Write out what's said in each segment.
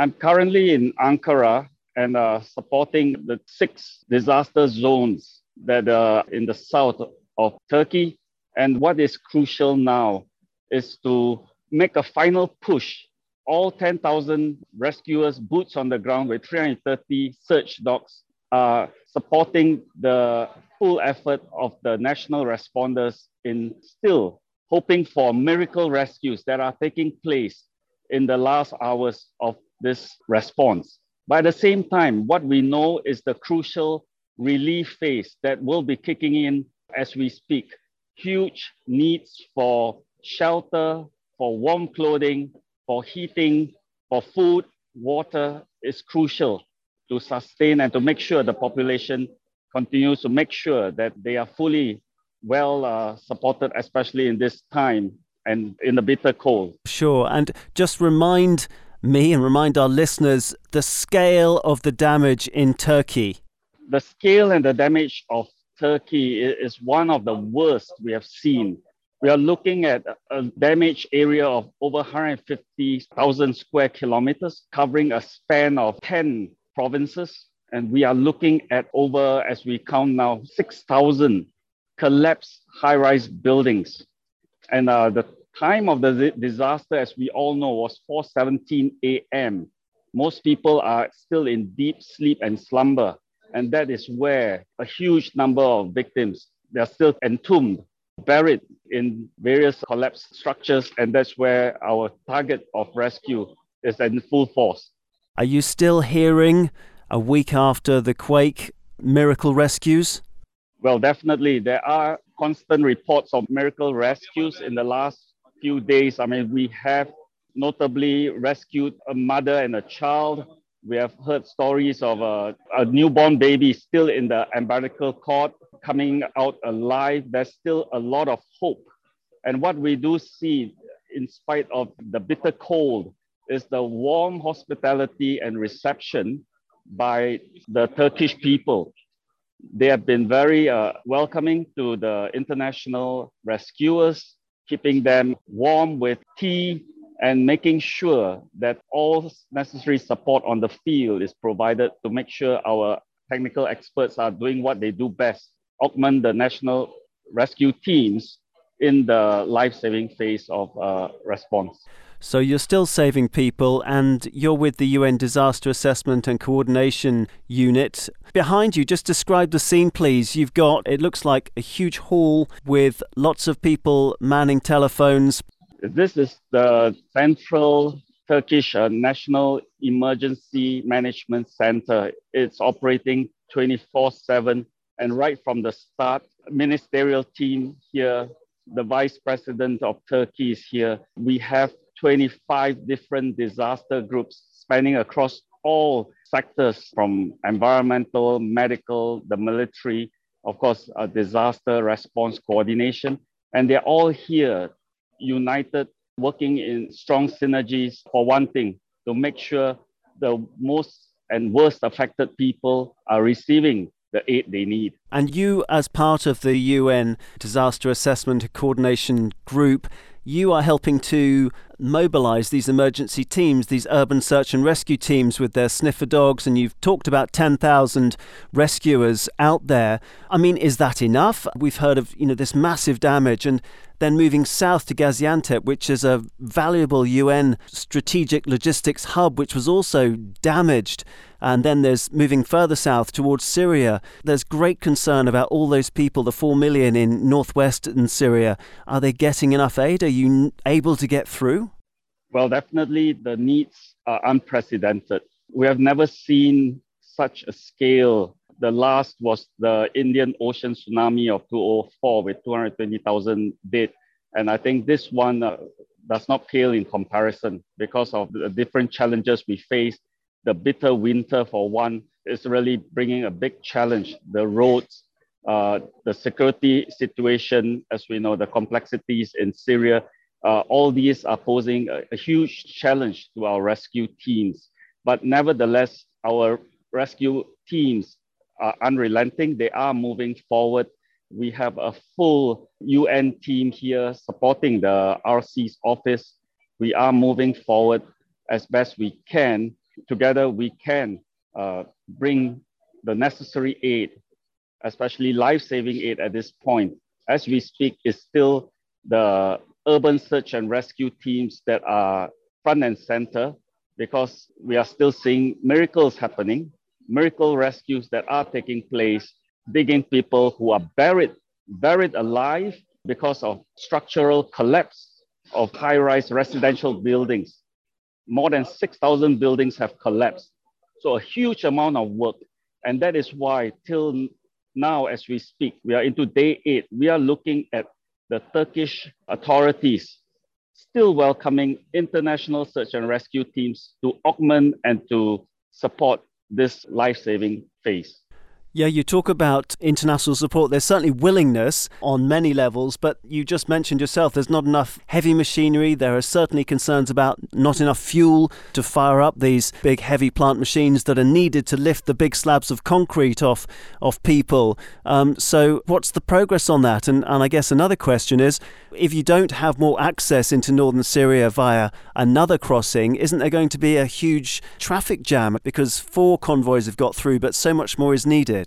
I'm currently in Ankara and uh, supporting the six disaster zones that are in the south of Turkey. And what is crucial now is to make a final push. All 10,000 rescuers, boots on the ground with 330 search dogs, are supporting the full effort of the national responders in still hoping for miracle rescues that are taking place in the last hours of this response. But at the same time, what we know is the crucial relief phase that will be kicking in as we speak. Huge needs for shelter, for warm clothing, for heating, for food, water is crucial to sustain and to make sure the population continues to make sure that they are fully well uh, supported, especially in this time and in the bitter cold. Sure. And just remind me and remind our listeners the scale of the damage in Turkey. The scale and the damage of Turkey is one of the worst we have seen. We are looking at a damage area of over 150,000 square kilometers, covering a span of 10 provinces. And we are looking at over, as we count now, 6,000 collapsed high rise buildings. And uh, the time of the disaster, as we all know, was 4:17 a.m. Most people are still in deep sleep and slumber, and that is where a huge number of victims they are still entombed, buried in various collapsed structures, and that's where our target of rescue is in full force. Are you still hearing a week after the quake miracle rescues? Well, definitely. There are constant reports of miracle rescues in the last few days. I mean, we have notably rescued a mother and a child. We have heard stories of a, a newborn baby still in the umbilical cord coming out alive. There's still a lot of hope. And what we do see, in spite of the bitter cold, is the warm hospitality and reception by the Turkish people. They have been very uh, welcoming to the international rescuers keeping them warm with tea and making sure that all necessary support on the field is provided to make sure our technical experts are doing what they do best, augment the national rescue teams in the life-saving phase of uh, response. So you're still saving people and you're with the UN Disaster Assessment and Coordination Unit. Behind you, just describe the scene, please. You've got, it looks like a huge hall with lots of people manning telephones. This is the central Turkish uh, National Emergency Management Center. It's operating 24 7. And right from the start, ministerial team here, the vice president of Turkey is here. We have 25 different disaster groups spanning across all sectors from environmental, medical, the military, of course, disaster response coordination. And they're all here, united, working in strong synergies for one thing, to make sure the most and worst affected people are receiving the aid they need. And you, as part of the UN Disaster Assessment Coordination Group, you are helping to mobilize these emergency teams, these urban search and rescue teams with their sniffer dogs, and you've talked about 10,000 rescuers out there. I mean, is that enough? We've heard of, you know, this massive damage and then moving south to Gaziantep, which is a valuable UN strategic logistics hub, which was also damaged. And then there's moving further south towards Syria. There's great concern about all those people, the 4 million in northwestern Syria. Are they getting enough aid? Are you able to get through? Well, definitely the needs are unprecedented. We have never seen such a scale. The last was the Indian Ocean tsunami of 2004 with 220,000 dead. And I think this one uh, does not pale in comparison because of the different challenges we face. The bitter winter, for one, is really bringing a big challenge. The roads, uh, the security situation, as we know, the complexities in Syria, uh, all these are posing a, a, huge challenge to our rescue teams. But nevertheless, our rescue teams are unrelenting. They are moving forward. We have a full UN team here supporting the RC's office. We are moving forward as best we can together we can uh, bring the necessary aid, especially life-saving aid at this point. As we speak, is still the urban search and rescue teams that are front and center because we are still seeing miracles happening, miracle rescues that are taking place, digging people who are buried, buried alive because of structural collapse of high-rise residential buildings. More than 6,000 buildings have collapsed. So a huge amount of work. And that is why till now, as we speak, we are into day eight. We are looking at the Turkish authorities still welcoming international search and rescue teams to augment and to support this life-saving phase. Yeah, you talk about international support. There's certainly willingness on many levels, but you just mentioned yourself there's not enough heavy machinery. There are certainly concerns about not enough fuel to fire up these big heavy plant machines that are needed to lift the big slabs of concrete off of people. Um, so, what's the progress on that? And, and I guess another question is if you don't have more access into northern Syria via another crossing, isn't there going to be a huge traffic jam because four convoys have got through, but so much more is needed?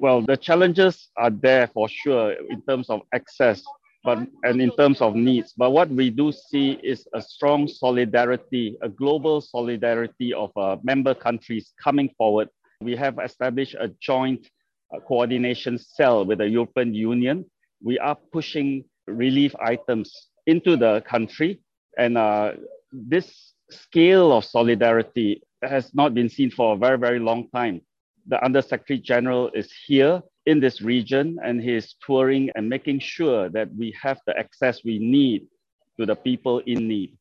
Well, the challenges are there for sure in terms of access, but and in terms of needs. But what we do see is a strong solidarity, a global solidarity of uh, member countries coming forward. We have established a joint uh, coordination cell with the European Union. We are pushing relief items into the country, and uh, this scale of solidarity has not been seen for a very, very long time the Undersecretary General is here in this region and he is touring and making sure that we have the access we need to the people in need.